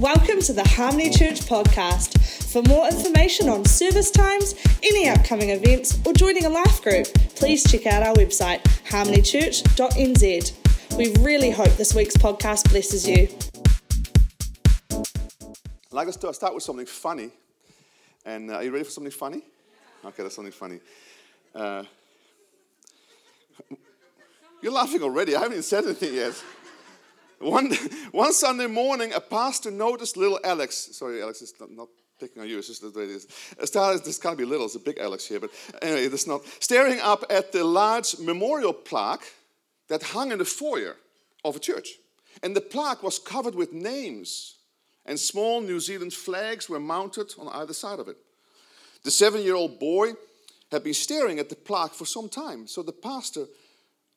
Welcome to the Harmony Church podcast. For more information on service times, any upcoming events, or joining a life group, please check out our website, harmonychurch.nz. We really hope this week's podcast blesses you. I'd like us to start with something funny. And uh, are you ready for something funny? Okay, that's something funny. Uh, you're laughing already. I haven't even said anything yet. One, one Sunday morning, a pastor noticed little Alex. Sorry, Alex, it's not, not picking on you. It's just the way it is. This can't be little. It's a big Alex here. But anyway, it's not. Staring up at the large memorial plaque that hung in the foyer of a church. And the plaque was covered with names, and small New Zealand flags were mounted on either side of it. The seven year old boy had been staring at the plaque for some time, so the pastor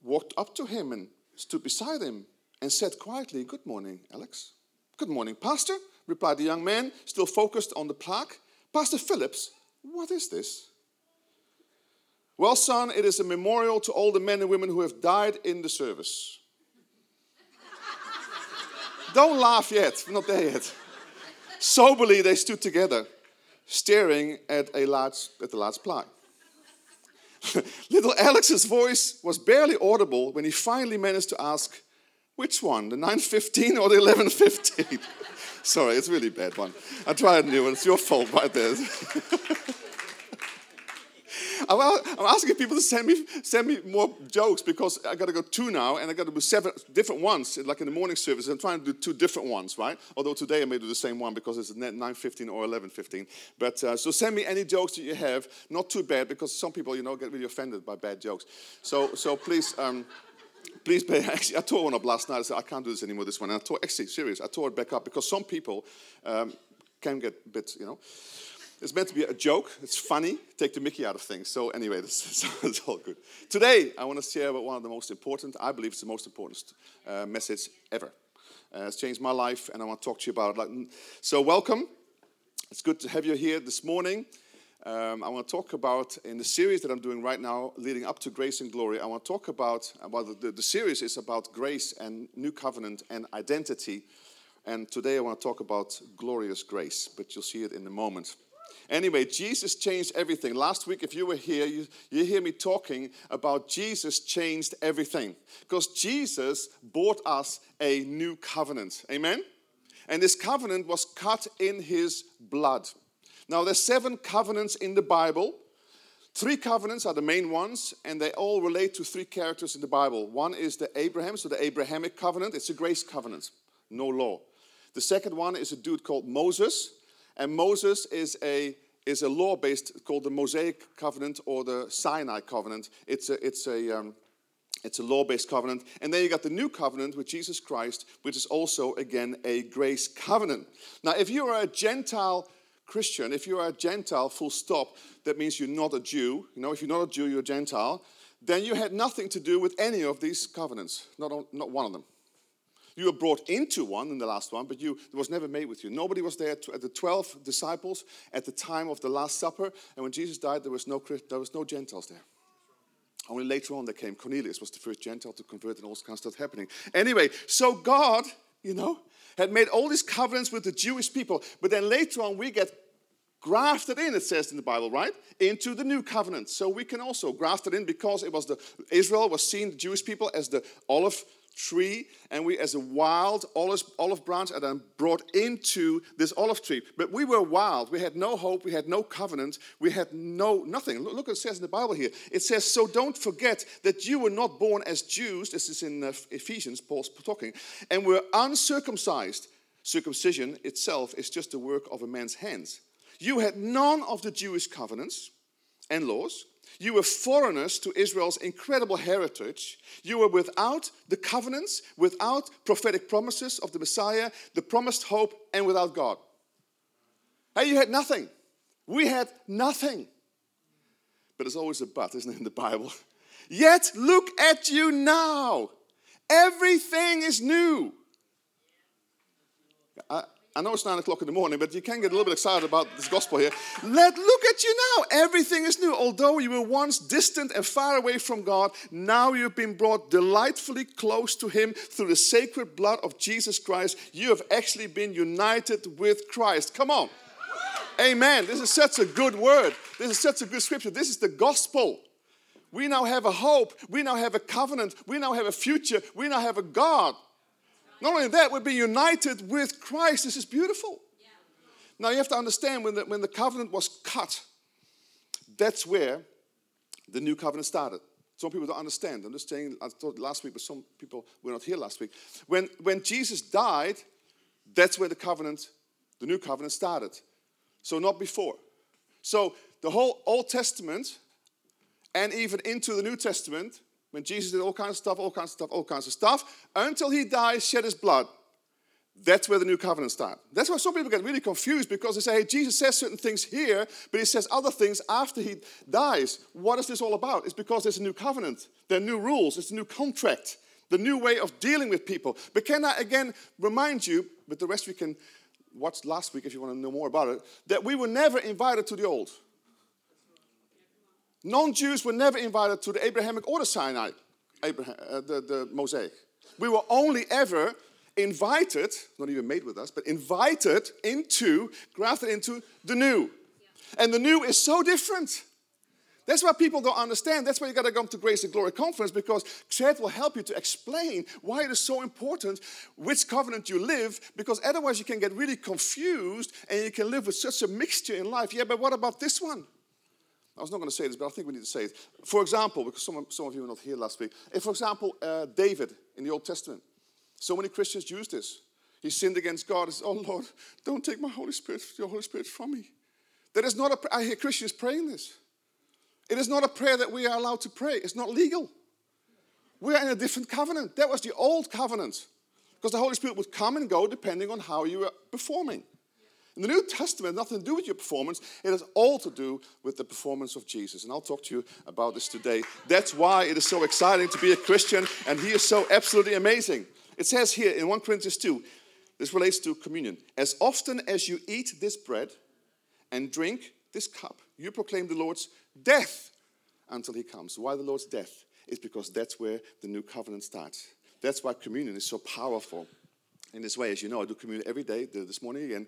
walked up to him and stood beside him and said quietly, Good morning, Alex. Good morning, Pastor, replied the young man, still focused on the plaque. Pastor Phillips, what is this? Well, son, it is a memorial to all the men and women who have died in the service. Don't laugh yet, not there yet. Soberly, they stood together, staring at, a large, at the large plaque. Little Alex's voice was barely audible when he finally managed to ask, which one, the 915 or the 1115? Sorry, it's a really bad one. I tried a new one. It's your fault right there. I'm asking people to send me send me more jokes because I got to go two now, and I got to do seven different ones. Like in the morning service, I'm trying to do two different ones, right? Although today I may do the same one because it's 9:15 or 11:15. But uh, so send me any jokes that you have. Not too bad because some people, you know, get really offended by bad jokes. So so please. Um, please pay. Actually, I tore one up last night. I said, I can't do this anymore, this one. And I tore, actually, serious, I tore it back up because some people um, can get a bit, you know. It's meant to be a joke. It's funny. Take the Mickey out of things. So anyway, this is all good. Today, I want to share about one of the most important. I believe it's the most important uh, message ever. Uh, it's changed my life, and I want to talk to you about it. So welcome. It's good to have you here this morning. Um, I want to talk about in the series that I'm doing right now, leading up to grace and glory. I want to talk about well, the, the series is about grace and new covenant and identity. And today I want to talk about glorious grace, but you'll see it in a moment. Anyway, Jesus changed everything. Last week, if you were here, you, you hear me talking about Jesus changed everything. Because Jesus bought us a new covenant. Amen? And this covenant was cut in his blood. Now, there's seven covenants in the Bible. Three covenants are the main ones, and they all relate to three characters in the Bible. One is the Abraham, so the Abrahamic covenant. It's a grace covenant, no law. The second one is a dude called Moses, and Moses is a is a law based called the Mosaic covenant or the Sinai covenant. It's a it's a um, it's a law based covenant. And then you got the new covenant with Jesus Christ, which is also, again, a grace covenant. Now, if you are a Gentile Christian, if you are a Gentile, full stop, that means you're not a Jew. You know, if you're not a Jew, you're a Gentile. Then you had nothing to do with any of these covenants, not, not one of them. You were brought into one in the last one, but you, it was never made with you. Nobody was there to, at the 12 disciples at the time of the Last Supper. And when Jesus died, there was no, there was no Gentiles there. Only later on, there came Cornelius, was the first Gentile to convert, and all this kind of stuff happening. Anyway, so God, you know, had made all these covenants with the Jewish people, but then later on, we get grafted in, it says in the Bible, right? Into the new covenant. So we can also graft it in because it was the Israel was seen, the Jewish people, as the olive tree, and we, as a wild olive, olive branch, are then brought into this olive tree. But we were wild. We had no hope. We had no covenant. We had no nothing. Look, look what it says in the Bible here. It says, "So don't forget that you were not born as Jews." This is in uh, Ephesians. Paul's talking, and we're uncircumcised. Circumcision itself is just the work of a man's hands. You had none of the Jewish covenants and laws. You were foreigners to Israel's incredible heritage. You were without the covenants, without prophetic promises of the Messiah, the promised hope, and without God. Hey, you had nothing. We had nothing. But there's always a but, isn't it, in the Bible? Yet look at you now. Everything is new. I know it's nine o'clock in the morning, but you can get a little bit excited about this gospel here. Let look at you now. Everything is new. Although you were once distant and far away from God, now you've been brought delightfully close to Him through the sacred blood of Jesus Christ. You have actually been united with Christ. Come on. Amen. This is such a good word. This is such a good scripture. This is the gospel. We now have a hope. We now have a covenant. We now have a future. We now have a God not only that, we're being united with Christ. This is beautiful. Yeah. Now you have to understand when the, when the covenant was cut, that's where the new covenant started. Some people don't understand. I'm just saying, I thought last week, but some people were not here last week. When, when Jesus died, that's where the covenant, the new covenant started. So not before. So the whole Old Testament and even into the New Testament when Jesus did all kinds of stuff, all kinds of stuff, all kinds of stuff, until he died, shed his blood. That's where the new covenant starts. That's why some people get really confused because they say, hey, Jesus says certain things here, but he says other things after he dies. What is this all about? It's because there's a new covenant, there are new rules, it's a new contract, the new way of dealing with people. But can I again remind you, but the rest we can watch last week if you want to know more about it, that we were never invited to the old. Non Jews were never invited to the Abrahamic or the Sinai, Abraham, uh, the, the Mosaic. We were only ever invited, not even made with us, but invited into, grafted into the new. And the new is so different. That's why people don't understand. That's why you got to come to Grace and Glory Conference because Chad will help you to explain why it is so important which covenant you live, because otherwise you can get really confused and you can live with such a mixture in life. Yeah, but what about this one? I was not going to say this, but I think we need to say it. For example, because some, some of you were not here last week, if, for example, uh, David in the Old Testament, so many Christians use this. He sinned against God. He says, Oh Lord, don't take my Holy Spirit, your Holy Spirit from me. That is not a, I hear Christians praying this. It is not a prayer that we are allowed to pray. It's not legal. We are in a different covenant. That was the old covenant. Because the Holy Spirit would come and go depending on how you were performing. In the New Testament, nothing to do with your performance. It has all to do with the performance of Jesus. And I'll talk to you about this today. That's why it is so exciting to be a Christian, and He is so absolutely amazing. It says here in 1 Corinthians 2, this relates to communion. As often as you eat this bread and drink this cup, you proclaim the Lord's death until He comes. Why the Lord's death? Is because that's where the new covenant starts. That's why communion is so powerful in this way. As you know, I do communion every day. This morning again,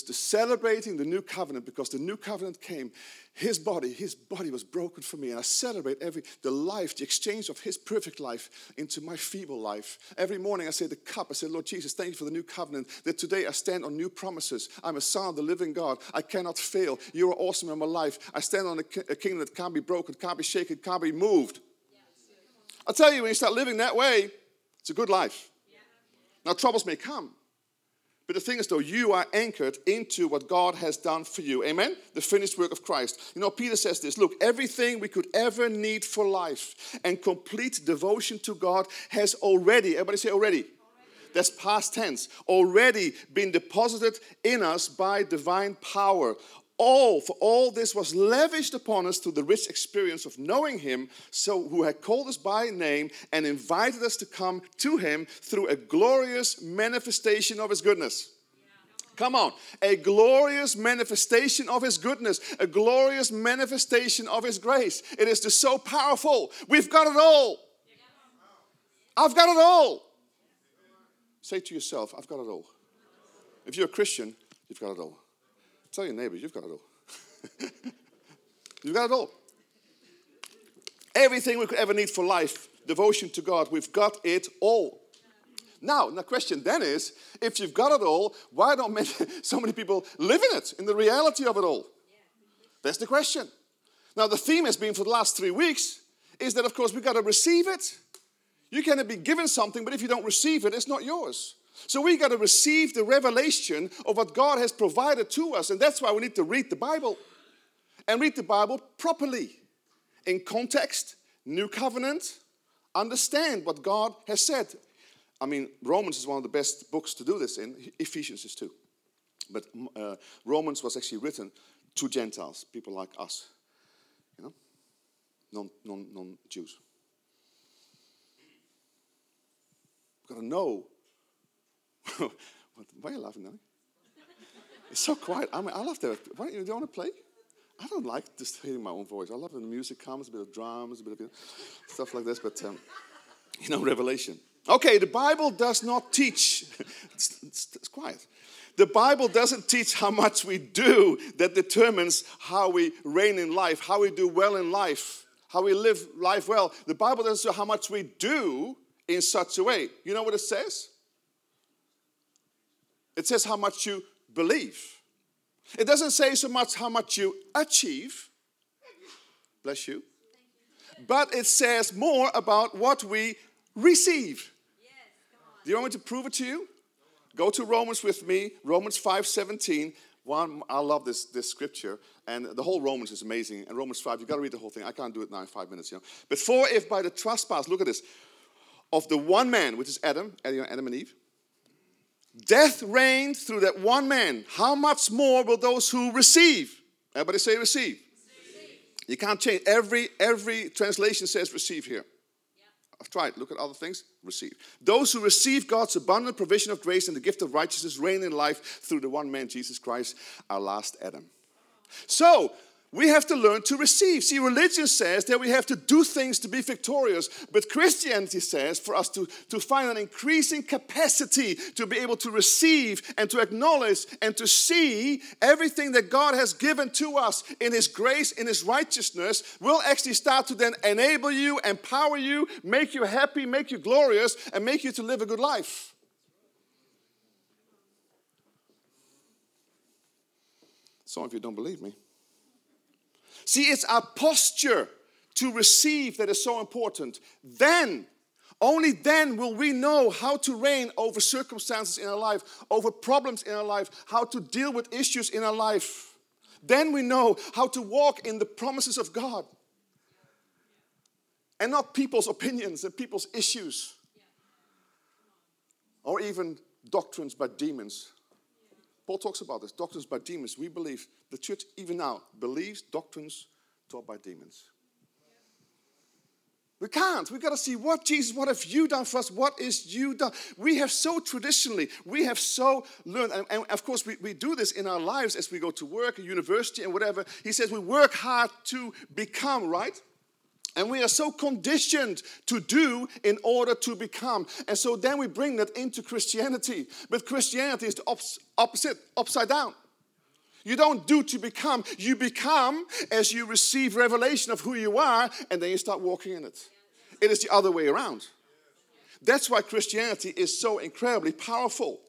the celebrating the new covenant because the new covenant came his body his body was broken for me and i celebrate every the life the exchange of his perfect life into my feeble life. Every morning i say the cup i say lord jesus thank you for the new covenant that today i stand on new promises. I'm a son of the living god. I cannot fail. You are awesome in my life. I stand on a, a kingdom that can't be broken can't be shaken can't be moved. I tell you when you start living that way it's a good life. Now troubles may come but the thing is, though, you are anchored into what God has done for you. Amen? The finished work of Christ. You know, Peter says this look, everything we could ever need for life and complete devotion to God has already, everybody say already. That's past tense. Already been deposited in us by divine power all for all this was lavished upon us through the rich experience of knowing him so who had called us by name and invited us to come to him through a glorious manifestation of his goodness Come on. A glorious manifestation of His goodness, a glorious manifestation of His grace. It is just so powerful. We've got it all. I've got it all. Say to yourself, I've got it all. If you're a Christian, you've got it all. Tell your neighbors, you've got it all. you've got it all. Everything we could ever need for life, devotion to God, we've got it all. Now, the question then is if you've got it all, why don't many, so many people live in it, in the reality of it all? That's the question. Now, the theme has been for the last three weeks is that, of course, we've got to receive it. You can be given something, but if you don't receive it, it's not yours. So we got to receive the revelation of what God has provided to us. And that's why we need to read the Bible and read the Bible properly in context, new covenant, understand what God has said. I mean, Romans is one of the best books to do this in, Ephesians is too. But uh, Romans was actually written to Gentiles, people like us, you know, non, non, non-Jews. We've got to know Why are you laughing, Nelly? It's so quiet. I mean, I love that. Why don't you, do you want to play? I don't like just hearing my own voice. I love when the music comes, a bit of drums, a bit of you know, stuff like this. But um, you know, Revelation. Okay, the Bible does not teach. it's, it's, it's quiet. The Bible doesn't teach how much we do that determines how we reign in life, how we do well in life, how we live life well. The Bible doesn't say how much we do in such a way. You know what it says? It says how much you believe. It doesn't say so much how much you achieve. Bless you. But it says more about what we receive. Do you want me to prove it to you? Go to Romans with me, Romans 5 17. One, I love this, this scripture, and the whole Romans is amazing. And Romans 5, you've got to read the whole thing. I can't do it now in five minutes, you know. But for if by the trespass, look at this, of the one man, which is Adam, Adam and Eve, death reigned through that one man, how much more will those who receive? Everybody say receive. receive. You can't change. Every, every translation says receive here. Yeah. I've tried. Look at other things. Receive. Those who receive God's abundant provision of grace and the gift of righteousness reign in life through the one man, Jesus Christ, our last Adam. So, we have to learn to receive. See, religion says that we have to do things to be victorious, but Christianity says for us to, to find an increasing capacity to be able to receive and to acknowledge and to see everything that God has given to us in His grace, in His righteousness, will actually start to then enable you, empower you, make you happy, make you glorious, and make you to live a good life. Some of you don't believe me. See, it's our posture to receive that is so important. Then, only then will we know how to reign over circumstances in our life, over problems in our life, how to deal with issues in our life. Then we know how to walk in the promises of God and not people's opinions and people's issues or even doctrines by demons. Paul talks about this doctrines by demons. We believe, the church even now believes doctrines taught by demons. We can't. We've got to see what Jesus, what have you done for us? What is you done? We have so traditionally, we have so learned, and, and of course, we, we do this in our lives as we go to work, university, and whatever. He says we work hard to become, right? And we are so conditioned to do in order to become. And so then we bring that into Christianity. But Christianity is the opposite, upside down. You don't do to become, you become as you receive revelation of who you are, and then you start walking in it. It is the other way around. That's why Christianity is so incredibly powerful.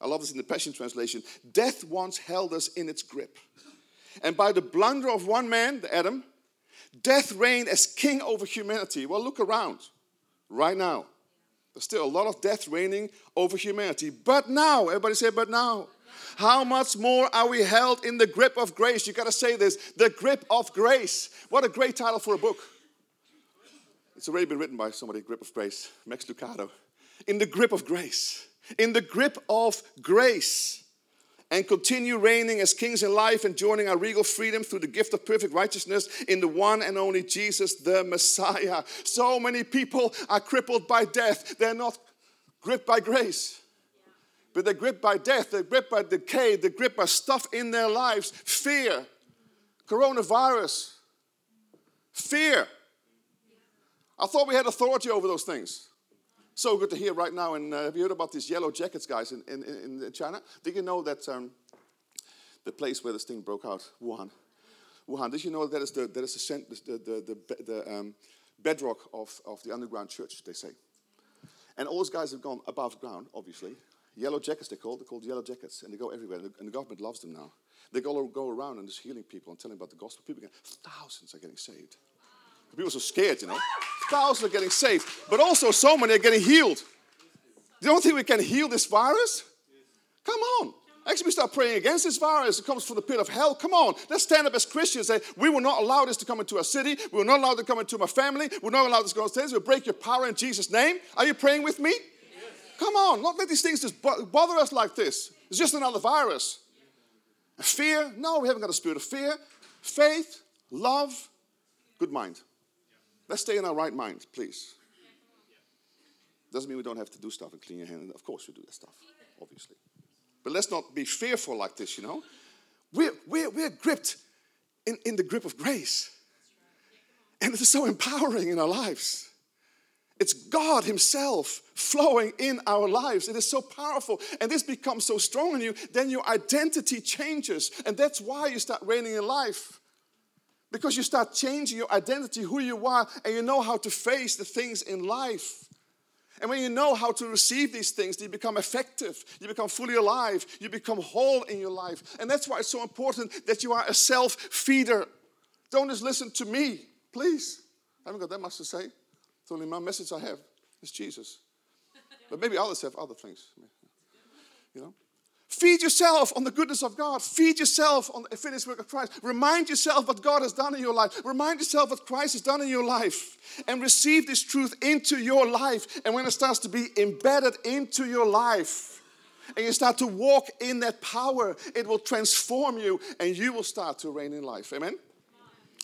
I love this in the Passion Translation. Death once held us in its grip. And by the blunder of one man, Adam, Death reigned as king over humanity. Well, look around right now. There's still a lot of death reigning over humanity. But now, everybody say, but now. How much more are we held in the grip of grace? You got to say this the grip of grace. What a great title for a book. It's already been written by somebody, Grip of Grace, Max Lucado. In the grip of grace. In the grip of grace and continue reigning as kings in life, enjoying our regal freedom through the gift of perfect righteousness in the one and only Jesus, the Messiah. So many people are crippled by death. They're not gripped by grace, but they're gripped by death, they're gripped by decay, they're gripped by stuff in their lives fear, coronavirus, fear. I thought we had authority over those things. So good to hear right now. And uh, have you heard about these yellow jackets guys in, in, in China? Did you know that um, the place where this thing broke out, Wuhan, Wuhan, did you know that is the, that is the, the, the, the, um, bedrock of, of the underground church, they say. And all those guys have gone above ground, obviously. Yellow jackets, they're called. They're called yellow jackets, and they go everywhere. And the government loves them now. They go, go around and just healing people and telling about the gospel. People get, thousands are getting saved. People are so scared, you know. Thousands are getting saved, but also so many are getting healed. You don't think we can heal this virus? Come on. Actually, we start praying against this virus. It comes from the pit of hell. Come on. Let's stand up as Christians and say, we will not allow this to come into our city. We will not allow it to come into my family. We will not allow this to go upstairs. We'll break your power in Jesus' name. Are you praying with me? Yes. Come on. Not let these things just bother us like this. It's just another virus. Fear? No, we haven't got a spirit of fear. Faith, love, good mind. Let's stay in our right mind, please. Doesn't mean we don't have to do stuff and clean your hand. Of course, we do that stuff, obviously. but let's not be fearful like this, you know. We're, we're, we're gripped in, in the grip of grace. And it is so empowering in our lives. It's God Himself flowing in our lives. It is so powerful. And this becomes so strong in you, then your identity changes. And that's why you start reigning in life. Because you start changing your identity, who you are, and you know how to face the things in life. And when you know how to receive these things, you become effective, you become fully alive, you become whole in your life. And that's why it's so important that you are a self feeder. Don't just listen to me, please. I haven't got that much to say. It's only my message I have. It's Jesus. But maybe others have other things. You know? Feed yourself on the goodness of God. Feed yourself on the finished work of Christ. Remind yourself what God has done in your life. Remind yourself what Christ has done in your life. And receive this truth into your life. And when it starts to be embedded into your life, and you start to walk in that power, it will transform you and you will start to reign in life. Amen?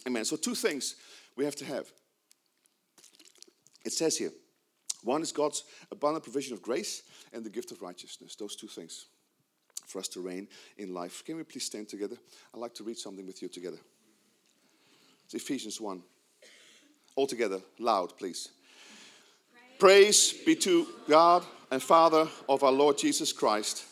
Amen. So, two things we have to have. It says here one is God's abundant provision of grace and the gift of righteousness. Those two things for us to reign in life. Can we please stand together? I'd like to read something with you together. It's Ephesians 1. All together, loud, please. Praise be to God and Father of our Lord Jesus Christ,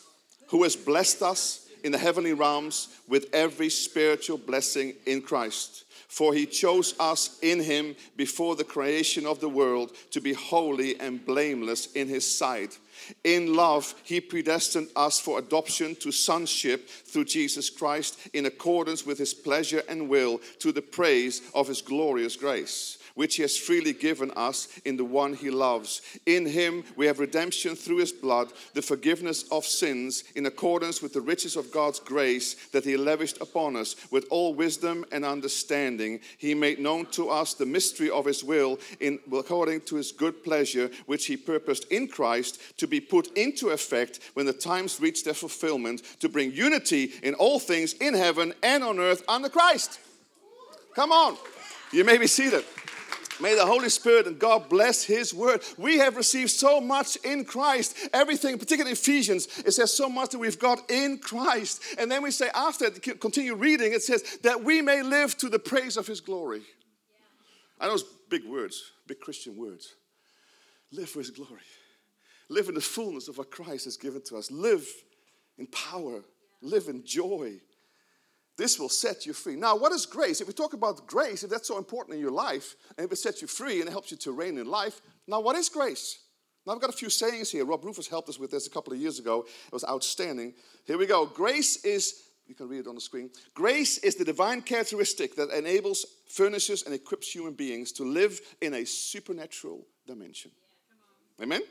who has blessed us in the heavenly realms with every spiritual blessing in Christ. For he chose us in him before the creation of the world to be holy and blameless in his sight. In love, he predestined us for adoption to sonship through Jesus Christ in accordance with his pleasure and will to the praise of his glorious grace which he has freely given us in the one he loves. In him we have redemption through his blood, the forgiveness of sins, in accordance with the riches of God's grace that he lavished upon us. With all wisdom and understanding, he made known to us the mystery of his will, in, according to his good pleasure, which he purposed in Christ to be put into effect when the times reach their fulfillment, to bring unity in all things in heaven and on earth under Christ. Come on. You may be seated. May the Holy Spirit and God bless His word. We have received so much in Christ. Everything, particularly Ephesians, it says so much that we've got in Christ. And then we say, after continue reading, it says that we may live to the praise of His glory. Yeah. I know it's big words, big Christian words. Live for His glory. Live in the fullness of what Christ has given to us. Live in power. Live in joy. This will set you free. Now, what is grace? If we talk about grace, if that's so important in your life, and if it sets you free and it helps you to reign in life, now what is grace? Now, I've got a few sayings here. Rob Rufus helped us with this a couple of years ago. It was outstanding. Here we go. Grace is, you can read it on the screen. Grace is the divine characteristic that enables, furnishes, and equips human beings to live in a supernatural dimension. Yeah, Amen?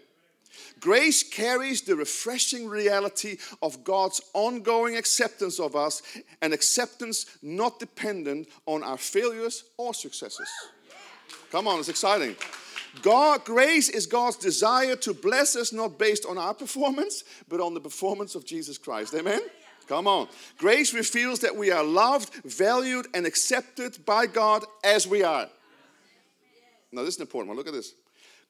Grace carries the refreshing reality of God's ongoing acceptance of us, an acceptance not dependent on our failures or successes. Come on, it's exciting. God, grace is God's desire to bless us not based on our performance, but on the performance of Jesus Christ. Amen? Come on. Grace reveals that we are loved, valued, and accepted by God as we are. Now, this is an important one. Look at this.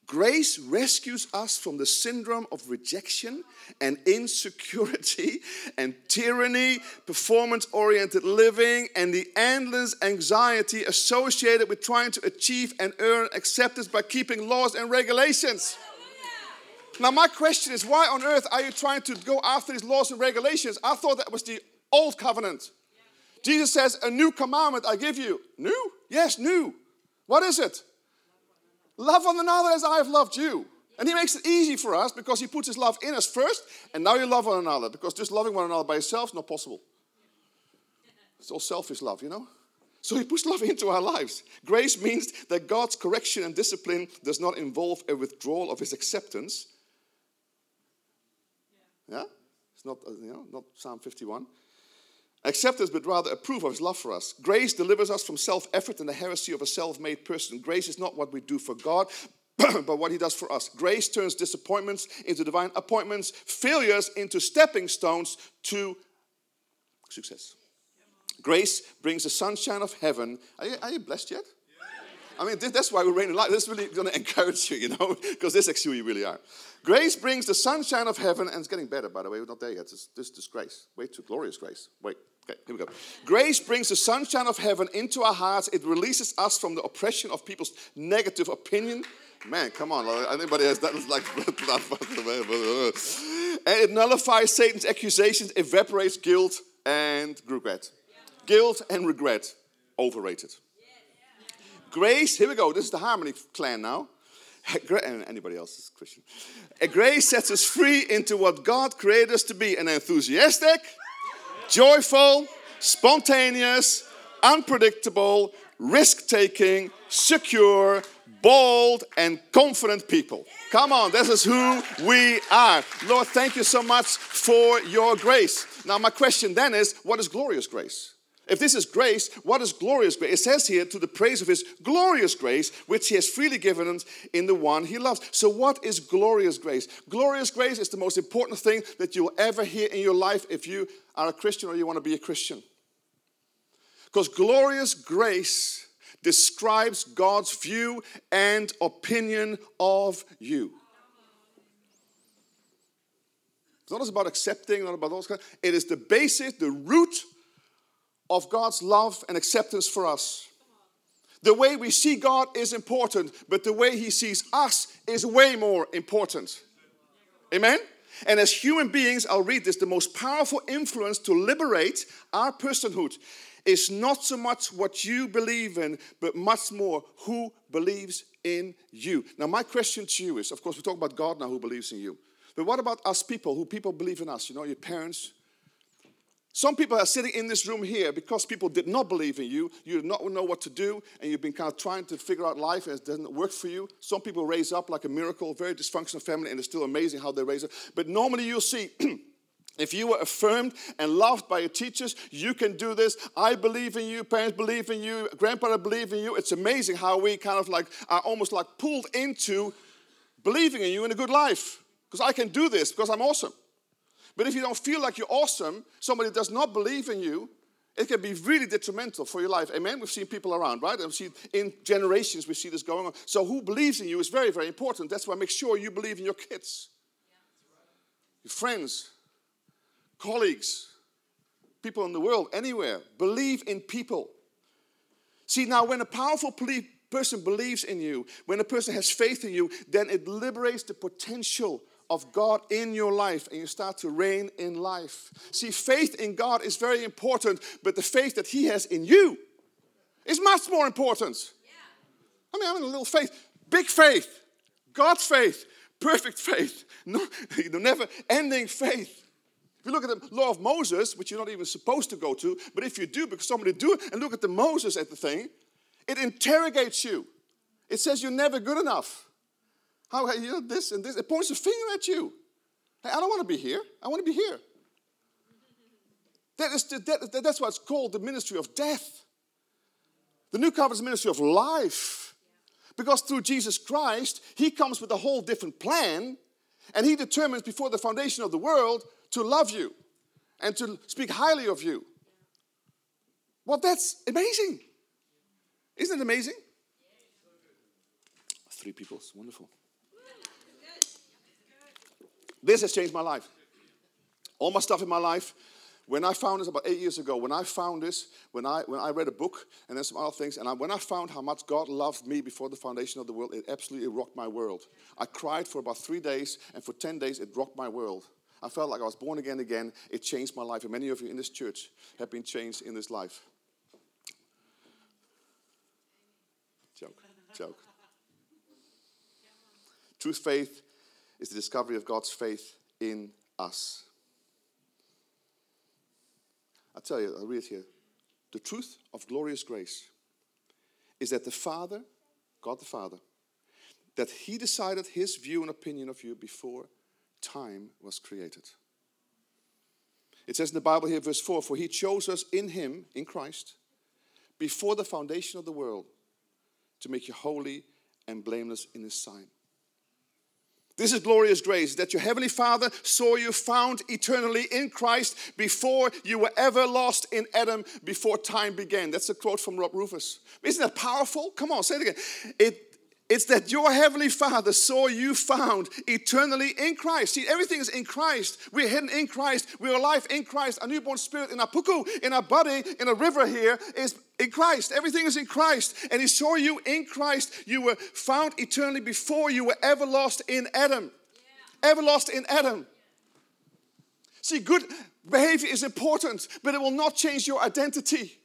Grace rescues us from the syndrome of rejection and insecurity and tyranny, performance oriented living, and the endless anxiety associated with trying to achieve and earn acceptance by keeping laws and regulations. Now, my question is why on earth are you trying to go after these laws and regulations? I thought that was the old covenant. Jesus says, A new commandment I give you. New? Yes, new. What is it? Love one another as I have loved you. And he makes it easy for us because he puts his love in us first, and now you love one another because just loving one another by yourself is not possible. It's all selfish love, you know? So he puts love into our lives. Grace means that God's correction and discipline does not involve a withdrawal of his acceptance. Yeah? It's not, uh, you know, not Psalm 51 acceptance, but rather approve of his love for us. Grace delivers us from self effort and the heresy of a self made person. Grace is not what we do for God. but what he does for us. Grace turns disappointments into divine appointments, failures into stepping stones to success. Grace brings the sunshine of heaven. Are you, are you blessed yet? I mean, that's why we're reigning light. This is really going to encourage you, you know, because this is who you really are. Grace brings the sunshine of heaven, and it's getting better, by the way. We're not there yet. This, this is grace. Way too glorious grace. Wait. Okay, here we go. Grace brings the sunshine of heaven into our hearts. It releases us from the oppression of people's negative opinion. Man, come on. Anybody has that? Like, and it nullifies Satan's accusations, evaporates guilt and regret. Guilt and regret, overrated. Grace, here we go. This is the Harmony clan now. And anybody else is Christian. Grace sets us free into what God created us to be an enthusiastic, joyful, spontaneous, unpredictable, risk taking, secure, bold, and confident people. Come on, this is who we are. Lord, thank you so much for your grace. Now, my question then is what is glorious grace? If this is grace, what is glorious grace? It says here to the praise of his glorious grace, which he has freely given us in the one he loves. So, what is glorious grace? Glorious grace is the most important thing that you will ever hear in your life if you are a Christian or you want to be a Christian. Because glorious grace describes God's view and opinion of you. It's not just about accepting, not about those kinds. It is the basis, the root of God's love and acceptance for us. The way we see God is important, but the way He sees us is way more important. Amen? And as human beings, I'll read this the most powerful influence to liberate our personhood is not so much what you believe in, but much more who believes in you. Now, my question to you is of course, we talk about God now who believes in you. But what about us people, who people believe in us? You know, your parents, some people are sitting in this room here because people did not believe in you. You did not know what to do, and you've been kind of trying to figure out life and it doesn't work for you. Some people raise up like a miracle, very dysfunctional family, and it's still amazing how they raise up. But normally you'll see. If you were affirmed and loved by your teachers, you can do this. I believe in you, parents believe in you, grandparents believe in you. It's amazing how we kind of like are almost like pulled into believing in you in a good life. Because I can do this because I'm awesome. But if you don't feel like you're awesome, somebody does not believe in you, it can be really detrimental for your life. Amen? We've seen people around, right? And we see in generations we see this going on. So who believes in you is very, very important. That's why make sure you believe in your kids, your friends, colleagues, people in the world, anywhere. Believe in people. See, now when a powerful person believes in you, when a person has faith in you, then it liberates the potential of God in your life and you start to reign in life. See, faith in God is very important, but the faith that He has in you is much more important. Yeah. I mean, I'm in a little faith, big faith, God's faith, perfect faith, no, never ending faith. If you look at the law of Moses, which you're not even supposed to go to, but if you do, because somebody do it, and look at the Moses at the thing, it interrogates you. It says you're never good enough. How you know this and this? It points a finger at you. Hey, I don't want to be here. I want to be here. That is the, that, that's what's called the ministry of death. The new covenant is ministry of life. Because through Jesus Christ, He comes with a whole different plan, and He determines before the foundation of the world to love you and to speak highly of you. Well, that's amazing. Isn't it amazing? Three people, it's wonderful. This has changed my life. All my stuff in my life, when I found this about eight years ago, when I found this, when I, when I read a book and then some other things, and I, when I found how much God loved me before the foundation of the world, it absolutely rocked my world. I cried for about three days, and for 10 days, it rocked my world. I felt like I was born again again. It changed my life, and many of you in this church have been changed in this life. Joke, joke. Truth faith is the discovery of God's faith in us. I tell you, I'll read it here. The truth of glorious grace is that the Father, God the Father, that He decided His view and opinion of you before time was created. It says in the Bible here, verse 4 For He chose us in Him, in Christ, before the foundation of the world, to make you holy and blameless in His sight. This is glorious grace that your heavenly Father saw you found eternally in Christ before you were ever lost in Adam, before time began. That's a quote from Rob Rufus. Isn't that powerful? Come on, say it again. It, it's that your heavenly Father saw you found eternally in Christ. See, everything is in Christ. We're hidden in Christ. We're alive in Christ. A newborn spirit in our puku, in our body, in a river here is in Christ. Everything is in Christ. And He saw you in Christ. You were found eternally before you were ever lost in Adam. Yeah. Ever lost in Adam. See, good behavior is important, but it will not change your identity.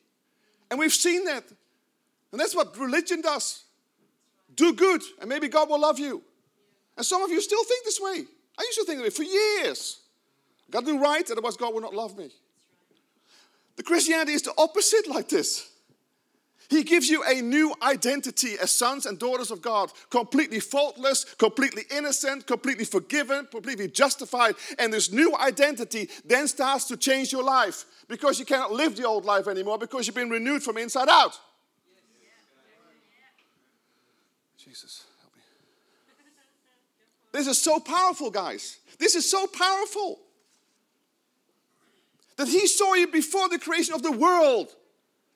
And we've seen that. And that's what religion does. Do good, and maybe God will love you. And some of you still think this way. I used to think that way for years. Got to do right, otherwise God will not love me. The Christianity is the opposite like this. He gives you a new identity as sons and daughters of God, completely faultless, completely innocent, completely forgiven, completely justified. And this new identity then starts to change your life because you cannot live the old life anymore because you've been renewed from inside out. Jesus, help me. This is so powerful, guys. This is so powerful. That He saw you before the creation of the world.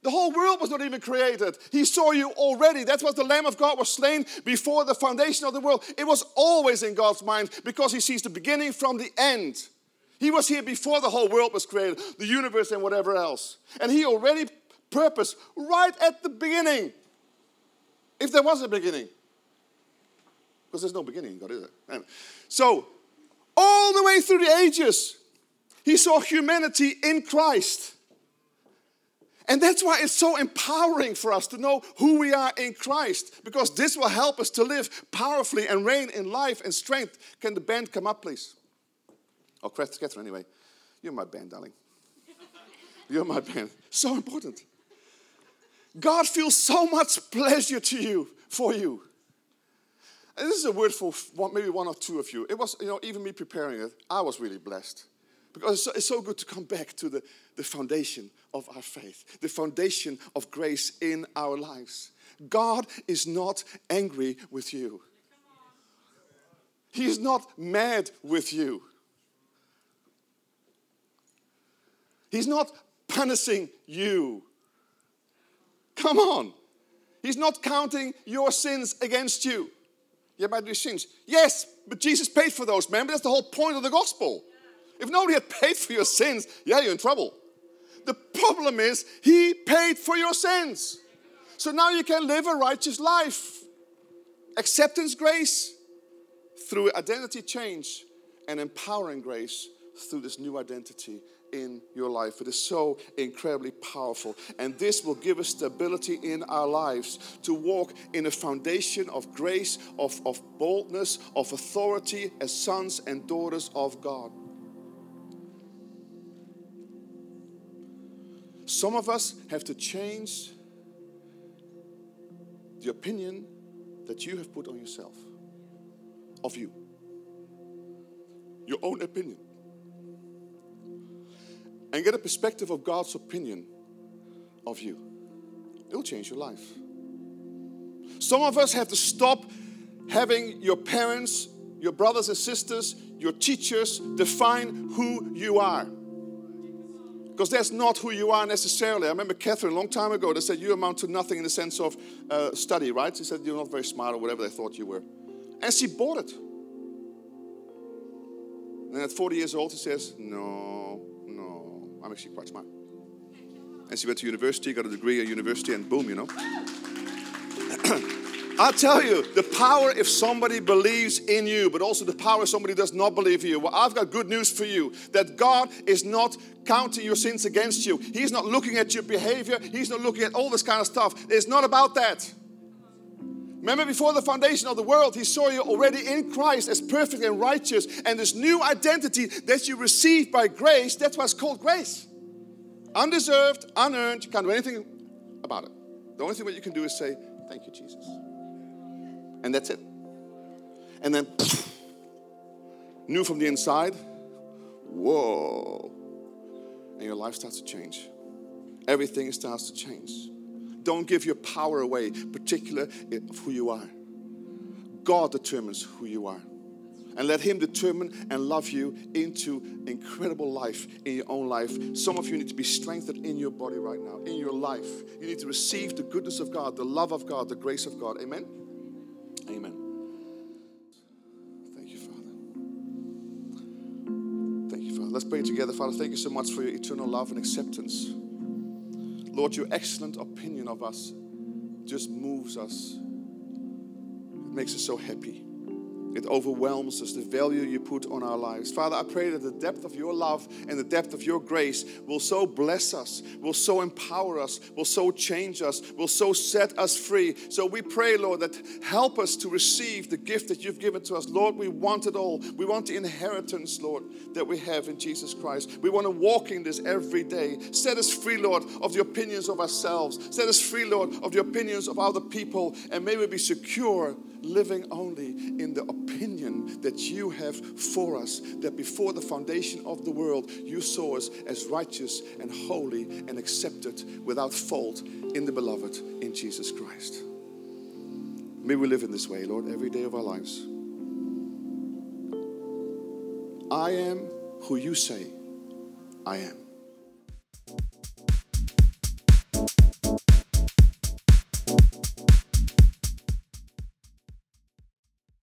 The whole world was not even created. He saw you already. That's what the Lamb of God was slain before the foundation of the world. It was always in God's mind because He sees the beginning from the end. He was here before the whole world was created, the universe and whatever else. And He already purposed right at the beginning, if there was a beginning, because there's no beginning in God, is there? So, all the way through the ages, he saw humanity in Christ. And that's why it's so empowering for us to know who we are in Christ, because this will help us to live powerfully and reign in life and strength. Can the band come up, please? Oh, Catherine, anyway. You're my band, darling. You're my band. So important. God feels so much pleasure to you, for you. This is a word for one, maybe one or two of you. It was, you know, even me preparing it, I was really blessed. Because it's so, it's so good to come back to the, the foundation of our faith, the foundation of grace in our lives. God is not angry with you. He is not mad with you. He's not punishing you. Come on. He's not counting your sins against you. You might do sins. Yes, but Jesus paid for those, man. But that's the whole point of the gospel. If nobody had paid for your sins, yeah, you're in trouble. The problem is, He paid for your sins. So now you can live a righteous life. Acceptance grace through identity change and empowering grace through this new identity in your life. It is so incredibly powerful. And this will give us stability in our lives to walk in a foundation of grace, of, of boldness, of authority as sons and daughters of God. Some of us have to change the opinion that you have put on yourself, of you, your own opinion and get a perspective of God's opinion of you. It'll change your life. Some of us have to stop having your parents, your brothers and sisters, your teachers define who you are. Because that's not who you are necessarily. I remember Catherine a long time ago, they said you amount to nothing in the sense of uh, study, right? She said you're not very smart or whatever they thought you were. And she bought it. And at 40 years old, she says, No, I'm actually quite smart. And she went to university, got a degree at university, and boom, you know. I tell you, the power if somebody believes in you, but also the power if somebody does not believe in you. Well, I've got good news for you that God is not counting your sins against you. He's not looking at your behavior, He's not looking at all this kind of stuff. It's not about that. Remember, before the foundation of the world, He saw you already in Christ as perfect and righteous. And this new identity that you receive by grace, that's why it's called grace. Undeserved, unearned, you can't do anything about it. The only thing that you can do is say, Thank you, Jesus. And that's it. And then, new from the inside, whoa. And your life starts to change. Everything starts to change. Don't give your power away, particular eh, of who you are. God determines who you are. And let Him determine and love you into incredible life in your own life. Some of you need to be strengthened in your body right now, in your life. You need to receive the goodness of God, the love of God, the grace of God. Amen? Amen. Thank you, Father. Thank you, Father. Let's pray together. Father, thank you so much for your eternal love and acceptance. Lord, your excellent opinion of us just moves us. It makes us so happy. It overwhelms us, the value you put on our lives. Father, I pray that the depth of your love and the depth of your grace will so bless us, will so empower us, will so change us, will so set us free. So we pray, Lord, that help us to receive the gift that you've given to us. Lord, we want it all. We want the inheritance, Lord, that we have in Jesus Christ. We want to walk in this every day. Set us free, Lord, of the opinions of ourselves. Set us free, Lord, of the opinions of other people. And may we be secure living only in the opinion that you have for us, that before the foundation of the world, you saw us as righteous and holy and accepted without fault in the beloved in Jesus Christ. May we live in this way, Lord, every day of our lives. I am who you say I am.